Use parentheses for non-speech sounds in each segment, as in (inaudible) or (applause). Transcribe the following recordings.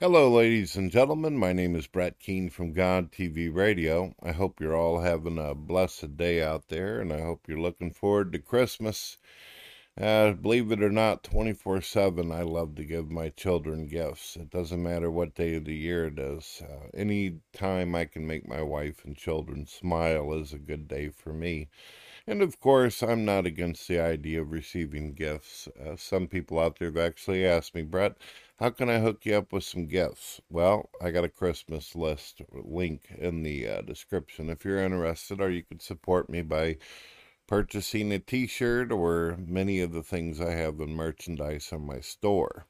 Hello, ladies and gentlemen. My name is Brett Keane from God TV Radio. I hope you're all having a blessed day out there, and I hope you're looking forward to Christmas. Uh, believe it or not, 24 7, I love to give my children gifts. It doesn't matter what day of the year it is. Uh, any time I can make my wife and children smile is a good day for me. And of course, I'm not against the idea of receiving gifts. Uh, some people out there have actually asked me, Brett, how can I hook you up with some gifts? Well, I got a Christmas list link in the uh, description if you're interested, or you could support me by purchasing a t shirt or many of the things I have in merchandise on my store.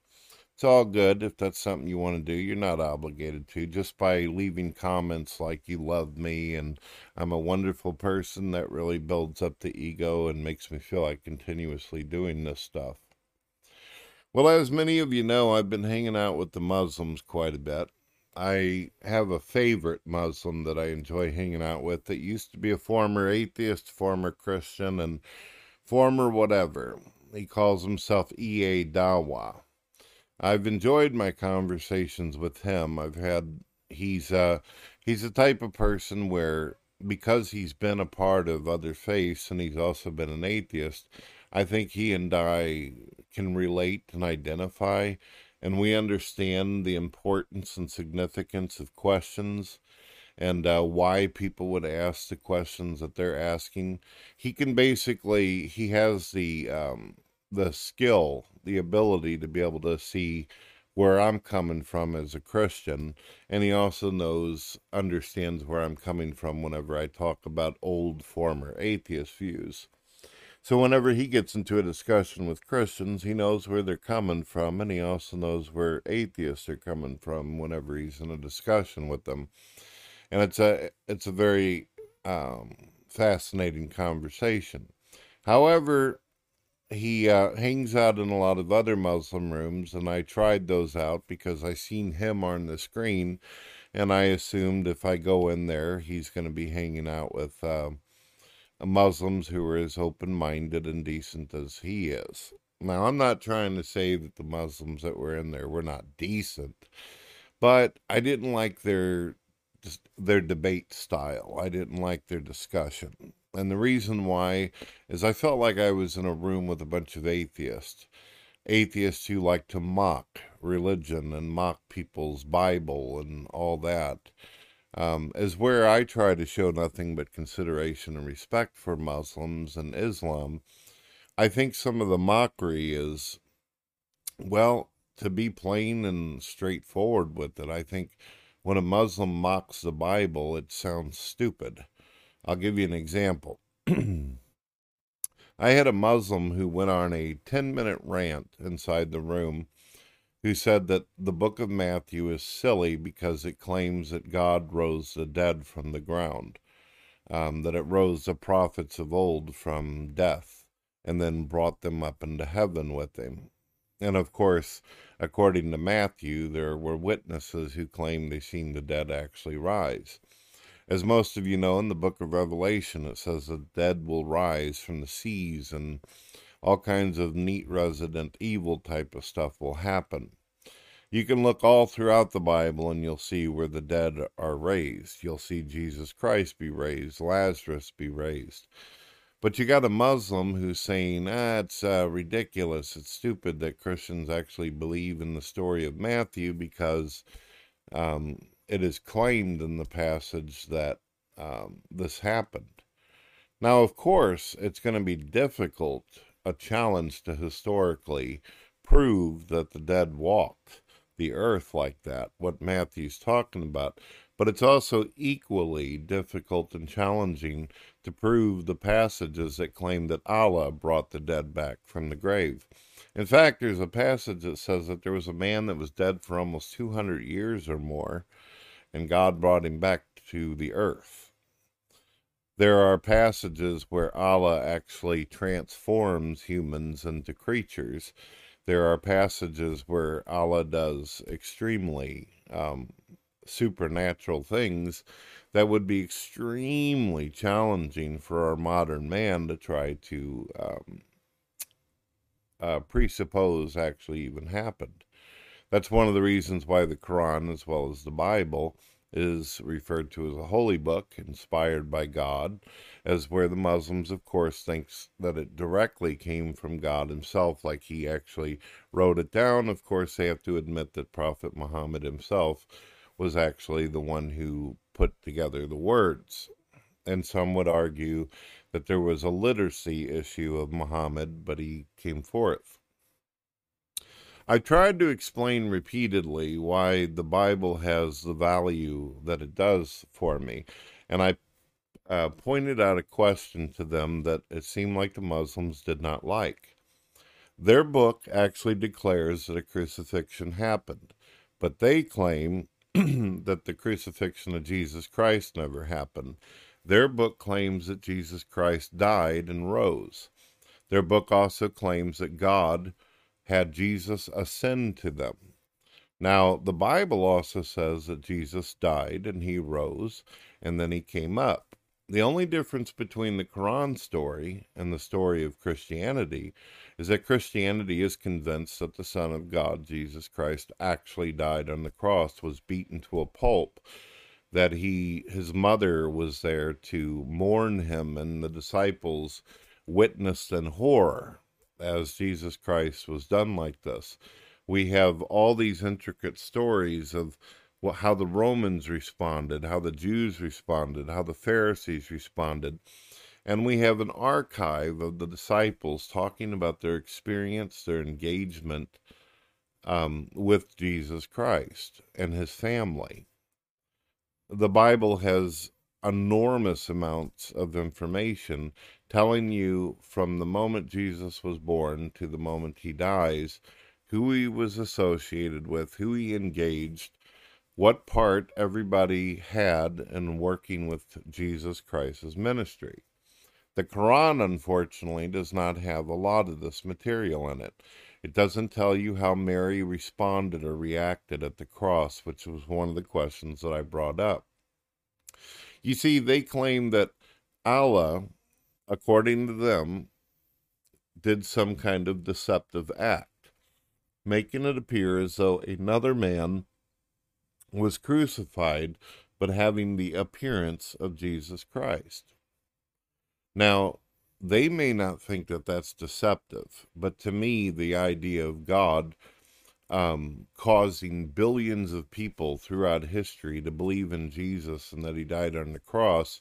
It's all good if that's something you want to do. You're not obligated to. Just by leaving comments like you love me and I'm a wonderful person, that really builds up the ego and makes me feel like continuously doing this stuff. Well, as many of you know, I've been hanging out with the Muslims quite a bit. I have a favorite Muslim that I enjoy hanging out with that used to be a former atheist, former Christian, and former whatever. He calls himself E.A. Dawa. I've enjoyed my conversations with him. I've had he's uh he's the type of person where because he's been a part of other faiths and he's also been an atheist, I think he and I can relate and identify and we understand the importance and significance of questions and uh, why people would ask the questions that they're asking. He can basically he has the um, the skill, the ability to be able to see where I'm coming from as a Christian, and he also knows understands where I'm coming from whenever I talk about old former atheist views. So whenever he gets into a discussion with Christians, he knows where they're coming from, and he also knows where atheists are coming from whenever he's in a discussion with them. And it's a it's a very um, fascinating conversation. However, he uh, hangs out in a lot of other Muslim rooms, and I tried those out because I seen him on the screen, and I assumed if I go in there, he's going to be hanging out with. Uh, Muslims who are as open minded and decent as he is. Now, I'm not trying to say that the Muslims that were in there were not decent, but I didn't like their their debate style. I didn't like their discussion. And the reason why is I felt like I was in a room with a bunch of atheists. Atheists who like to mock religion and mock people's Bible and all that um, is where I try to show nothing but consideration and respect for Muslims and Islam. I think some of the mockery is, well, to be plain and straightforward with it, I think when a Muslim mocks the Bible, it sounds stupid. I'll give you an example. (clears throat) I had a Muslim who went on a 10 minute rant inside the room who said that the book of Matthew is silly because it claims that God rose the dead from the ground, um, that it rose the prophets of old from death and then brought them up into heaven with him. And of course, according to Matthew, there were witnesses who claimed they seen the dead actually rise. As most of you know, in the book of Revelation, it says the dead will rise from the seas and all kinds of neat resident evil type of stuff will happen. You can look all throughout the Bible and you'll see where the dead are raised. You'll see Jesus Christ be raised, Lazarus be raised. But you got a Muslim who's saying, ah, it's uh, ridiculous, it's stupid that Christians actually believe in the story of Matthew because um, it is claimed in the passage that um, this happened. Now, of course, it's going to be difficult a challenge to historically prove that the dead walked the earth like that, what Matthew's talking about. But it's also equally difficult and challenging to prove the passages that claim that Allah brought the dead back from the grave. In fact, there's a passage that says that there was a man that was dead for almost 200 years or more, and God brought him back to the earth there are passages where Allah actually transforms humans into creatures. There are passages where Allah does extremely um, supernatural things that would be extremely challenging for our modern man to try to um, uh, presuppose actually even happened. That's one of the reasons why the Quran, as well as the Bible, is referred to as a holy book inspired by God, as where the Muslims, of course, thinks that it directly came from God himself, like he actually wrote it down. Of course, they have to admit that Prophet Muhammad himself was actually the one who put together the words. And some would argue that there was a literacy issue of Muhammad, but he came forth. I tried to explain repeatedly why the Bible has the value that it does for me, and I uh, pointed out a question to them that it seemed like the Muslims did not like. Their book actually declares that a crucifixion happened, but they claim (clears throat) that the crucifixion of Jesus Christ never happened. Their book claims that Jesus Christ died and rose. Their book also claims that God had Jesus ascend to them. Now, the Bible also says that Jesus died and he rose and then he came up. The only difference between the Quran story and the story of Christianity is that Christianity is convinced that the Son of God, Jesus Christ, actually died on the cross, was beaten to a pulp, that he his mother was there to mourn him, and the disciples witnessed in horror as Jesus Christ was done like this. We have all these intricate stories of how the Romans responded, how the Jews responded, how the Pharisees responded. And we have an archive of the disciples talking about their experience, their engagement um, with Jesus Christ and his family. The Bible has enormous amounts of information telling you from the moment Jesus was born to the moment he dies who he was associated with, who he engaged, what part everybody had in working with Jesus Christ's ministry. The Quran, unfortunately, does not have a lot of this material in it. It doesn't tell you how Mary responded or reacted at the cross, which was one of the questions that I brought up. You see, they claim that Allah, according to them, did some kind of deceptive act, making it appear as though another man was crucified, but having the appearance of Jesus Christ. Now, they may not think that that's deceptive, but to me, the idea of God um, causing billions of people throughout history to believe in Jesus and that he died on the cross,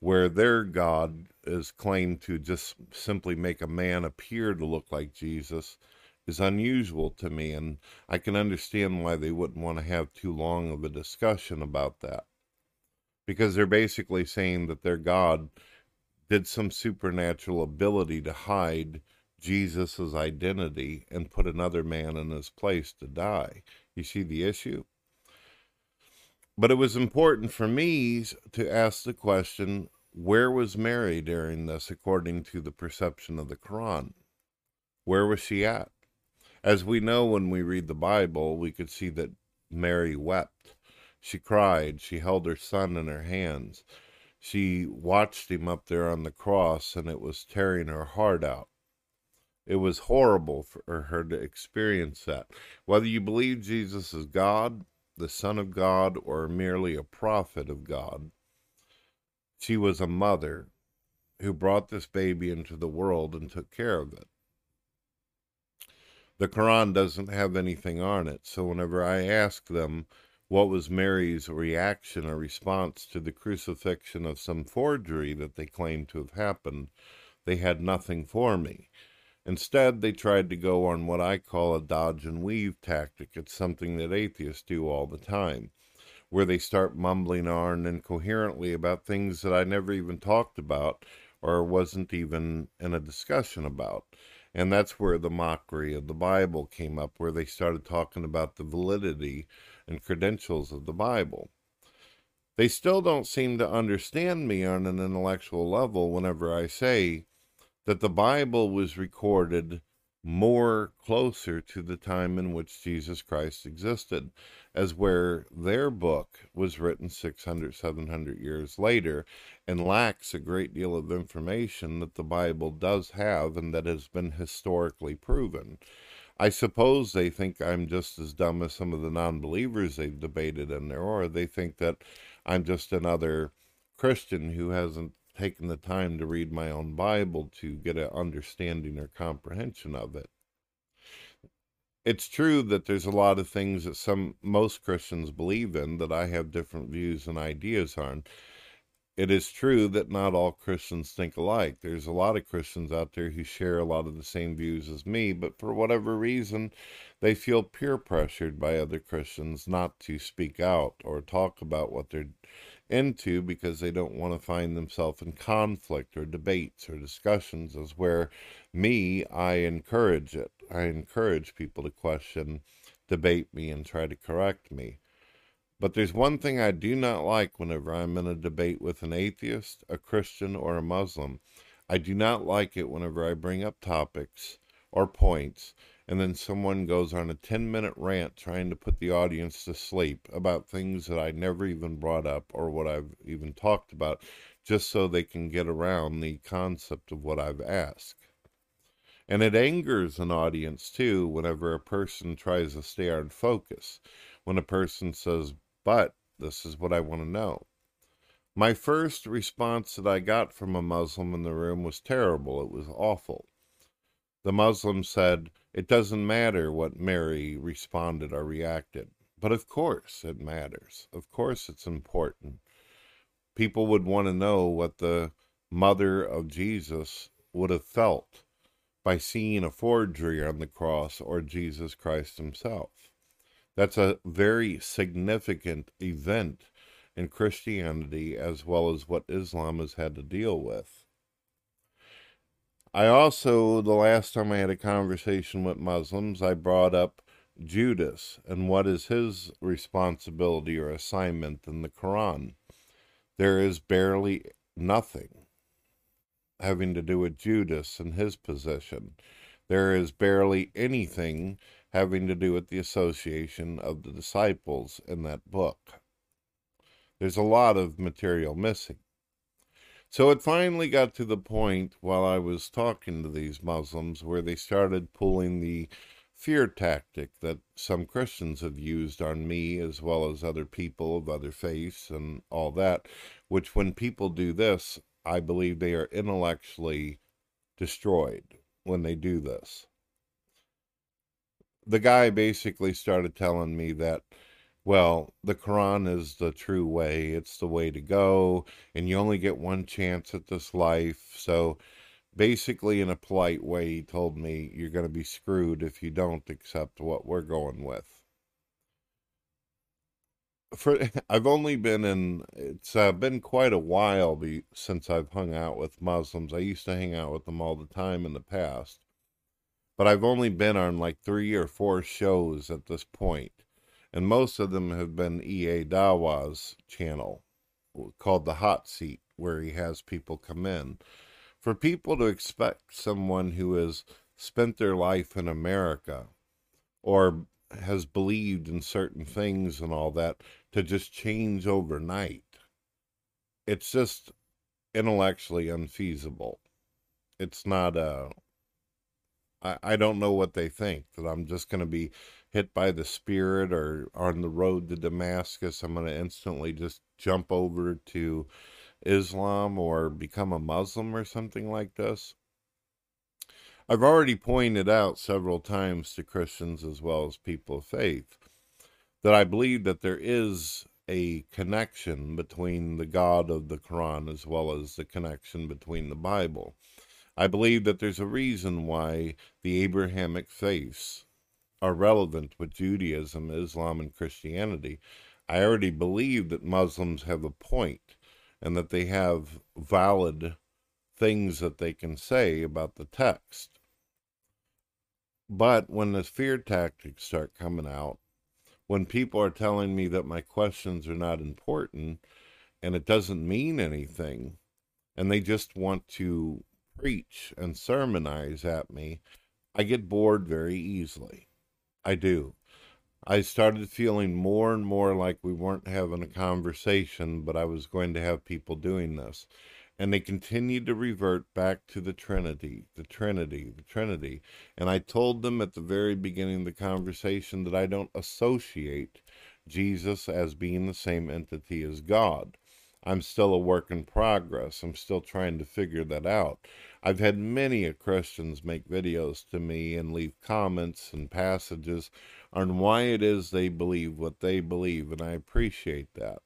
where their God is claimed to just simply make a man appear to look like Jesus, is unusual to me. And I can understand why they wouldn't want to have too long of a discussion about that. Because they're basically saying that their God did some supernatural ability to hide Jesus' identity and put another man in his place to die. You see the issue? But it was important for me to ask the question where was Mary during this, according to the perception of the Quran? Where was she at? As we know when we read the Bible, we could see that Mary wept. She cried. She held her son in her hands. She watched him up there on the cross, and it was tearing her heart out. It was horrible for her to experience that. Whether you believe Jesus is God, the Son of God, or merely a prophet of God, she was a mother who brought this baby into the world and took care of it. The Quran doesn't have anything on it, so whenever I ask them what was Mary's reaction or response to the crucifixion of some forgery that they claim to have happened, they had nothing for me. Instead, they tried to go on what I call a dodge and weave tactic. It's something that atheists do all the time, where they start mumbling on incoherently about things that I never even talked about or wasn't even in a discussion about. And that's where the mockery of the Bible came up, where they started talking about the validity and credentials of the Bible. They still don't seem to understand me on an intellectual level whenever I say that the Bible was recorded more closer to the time in which Jesus Christ existed, as where their book was written 600, 700 years later and lacks a great deal of information that the Bible does have and that has been historically proven. I suppose they think I'm just as dumb as some of the non believers they've debated in there, or they think that I'm just another Christian who hasn't taken the time to read my own Bible to get an understanding or comprehension of it. It's true that there's a lot of things that some most Christians believe in that I have different views and ideas on it is true that not all Christians think alike. There's a lot of Christians out there who share a lot of the same views as me, but for whatever reason, they feel peer pressured by other Christians not to speak out or talk about what they're into because they don't want to find themselves in conflict or debates or discussions as where me I encourage it. I encourage people to question, debate me and try to correct me. But there's one thing I do not like whenever I'm in a debate with an atheist, a Christian, or a Muslim. I do not like it whenever I bring up topics or points and then someone goes on a 10 minute rant trying to put the audience to sleep about things that I never even brought up or what I've even talked about just so they can get around the concept of what I've asked. And it angers an audience too whenever a person tries to stay on focus. When a person says, but this is what I want to know. My first response that I got from a Muslim in the room was terrible. It was awful. The Muslim said, It doesn't matter what Mary responded or reacted. But of course it matters. Of course it's important. People would want to know what the mother of Jesus would have felt by seeing a forgery on the cross or Jesus Christ himself. That's a very significant event in Christianity as well as what Islam has had to deal with. I also, the last time I had a conversation with Muslims, I brought up Judas and what is his responsibility or assignment in the Quran. There is barely nothing having to do with Judas and his position. There is barely anything having to do with the association of the disciples in that book. There's a lot of material missing. So it finally got to the point while I was talking to these Muslims where they started pulling the fear tactic that some Christians have used on me as well as other people of other faiths and all that, which when people do this, I believe they are intellectually destroyed when they do this. The guy basically started telling me that well, the Quran is the true way. It's the way to go, and you only get one chance at this life. So, basically, in a polite way, he told me you're going to be screwed if you don't accept what we're going with. For (laughs) I've only been in it's uh, been quite a while be, since I've hung out with Muslims. I used to hang out with them all the time in the past but I've only been on like three or four shows at this point, and most of them have been E.A. Dawa's channel called The Hot Seat, where he has people come in. For people to expect someone who has spent their life in America or has believed in certain things and all that to just change overnight, it's just intellectually unfeasible. It's not a I, I don't know what they think that I'm just going to be hit by the spirit or on the road to Damascus. I'm going to instantly just jump over to Islam or become a Muslim or something like this. I've already pointed out several times to Christians as well as people of faith that I believe that there is a connection between the God of the Quran as well as the connection between the Bible. I believe that there's a reason why the Abrahamic faiths are relevant with Judaism, Islam, and Christianity. I already believe that Muslims have a point and that they have valid things that they can say about the text. But when the fear tactics start coming out, when people are telling me that my questions are not important and it doesn't mean anything, and they just want to preach and sermonize at me, I get bored very easily. I do. I started feeling more and more like we weren't having a conversation, but I was going to have people doing this. And they continued to revert back to the Trinity, the Trinity, the Trinity. And I told them at the very beginning of the conversation that I don't associate Jesus as being the same entity as God. I'm still a work in progress. I'm still trying to figure that out. I've had many Christians make videos to me and leave comments and passages on why it is they believe what they believe, and I appreciate that.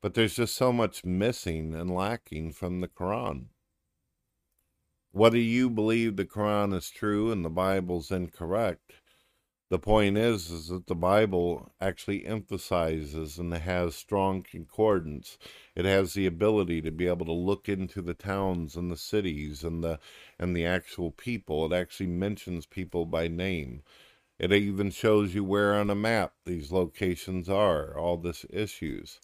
But there's just so much missing and lacking from the Quran. Whether you believe the Quran is true and the Bible's incorrect, the point is is that the bible actually emphasizes and has strong concordance. It has the ability to be able to look into the towns and the cities and the and the actual people. It actually mentions people by name. It even shows you where on a map these locations are all this issues.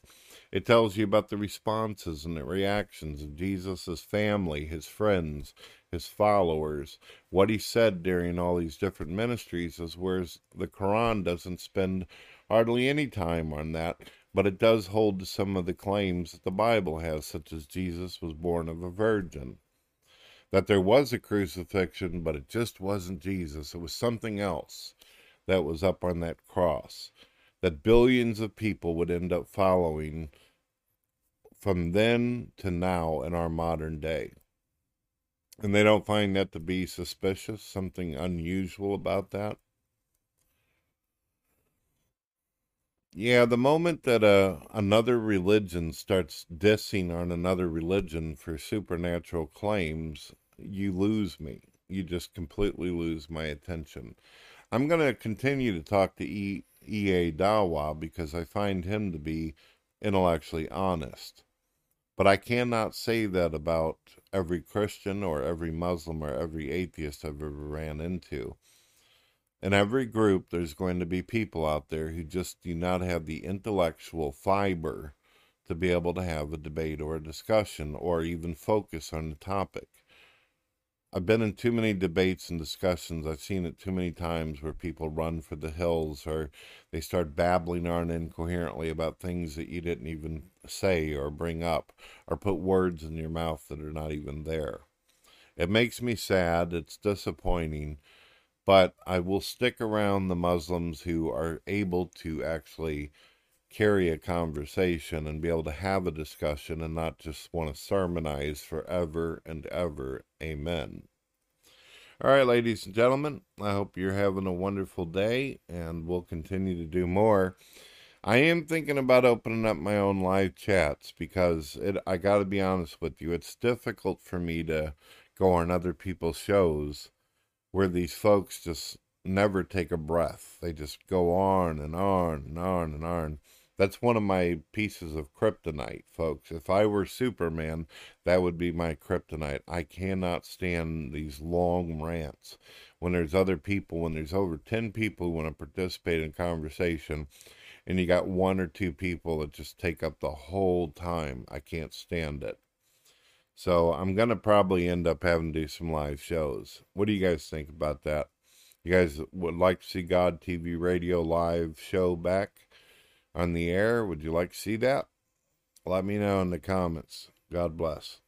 It tells you about the responses and the reactions of jesus' family his friends his followers, what he said during all these different ministries, is whereas the Quran doesn't spend hardly any time on that, but it does hold to some of the claims that the Bible has, such as Jesus was born of a virgin. That there was a crucifixion, but it just wasn't Jesus. It was something else that was up on that cross. That billions of people would end up following from then to now in our modern day. And they don't find that to be suspicious, something unusual about that. Yeah, the moment that uh, another religion starts dissing on another religion for supernatural claims, you lose me. You just completely lose my attention. I'm going to continue to talk to e- E.A. Dawa because I find him to be intellectually honest. But I cannot say that about every Christian or every Muslim or every atheist I've ever ran into. In every group, there's going to be people out there who just do not have the intellectual fiber to be able to have a debate or a discussion or even focus on the topic. I've been in too many debates and discussions. I've seen it too many times where people run for the hills or they start babbling on incoherently about things that you didn't even say or bring up or put words in your mouth that are not even there. It makes me sad. It's disappointing. But I will stick around the Muslims who are able to actually carry a conversation and be able to have a discussion and not just want to sermonize forever and ever. Amen. All right, ladies and gentlemen, I hope you're having a wonderful day and we'll continue to do more. I am thinking about opening up my own live chats because it I got to be honest with you, it's difficult for me to go on other people's shows where these folks just never take a breath. They just go on and on and on and on. That's one of my pieces of kryptonite, folks. If I were Superman, that would be my kryptonite. I cannot stand these long rants. When there's other people, when there's over 10 people who want to participate in conversation, and you got one or two people that just take up the whole time, I can't stand it. So I'm going to probably end up having to do some live shows. What do you guys think about that? You guys would like to see God TV Radio live show back? On the air. Would you like to see that? Let me know in the comments. God bless.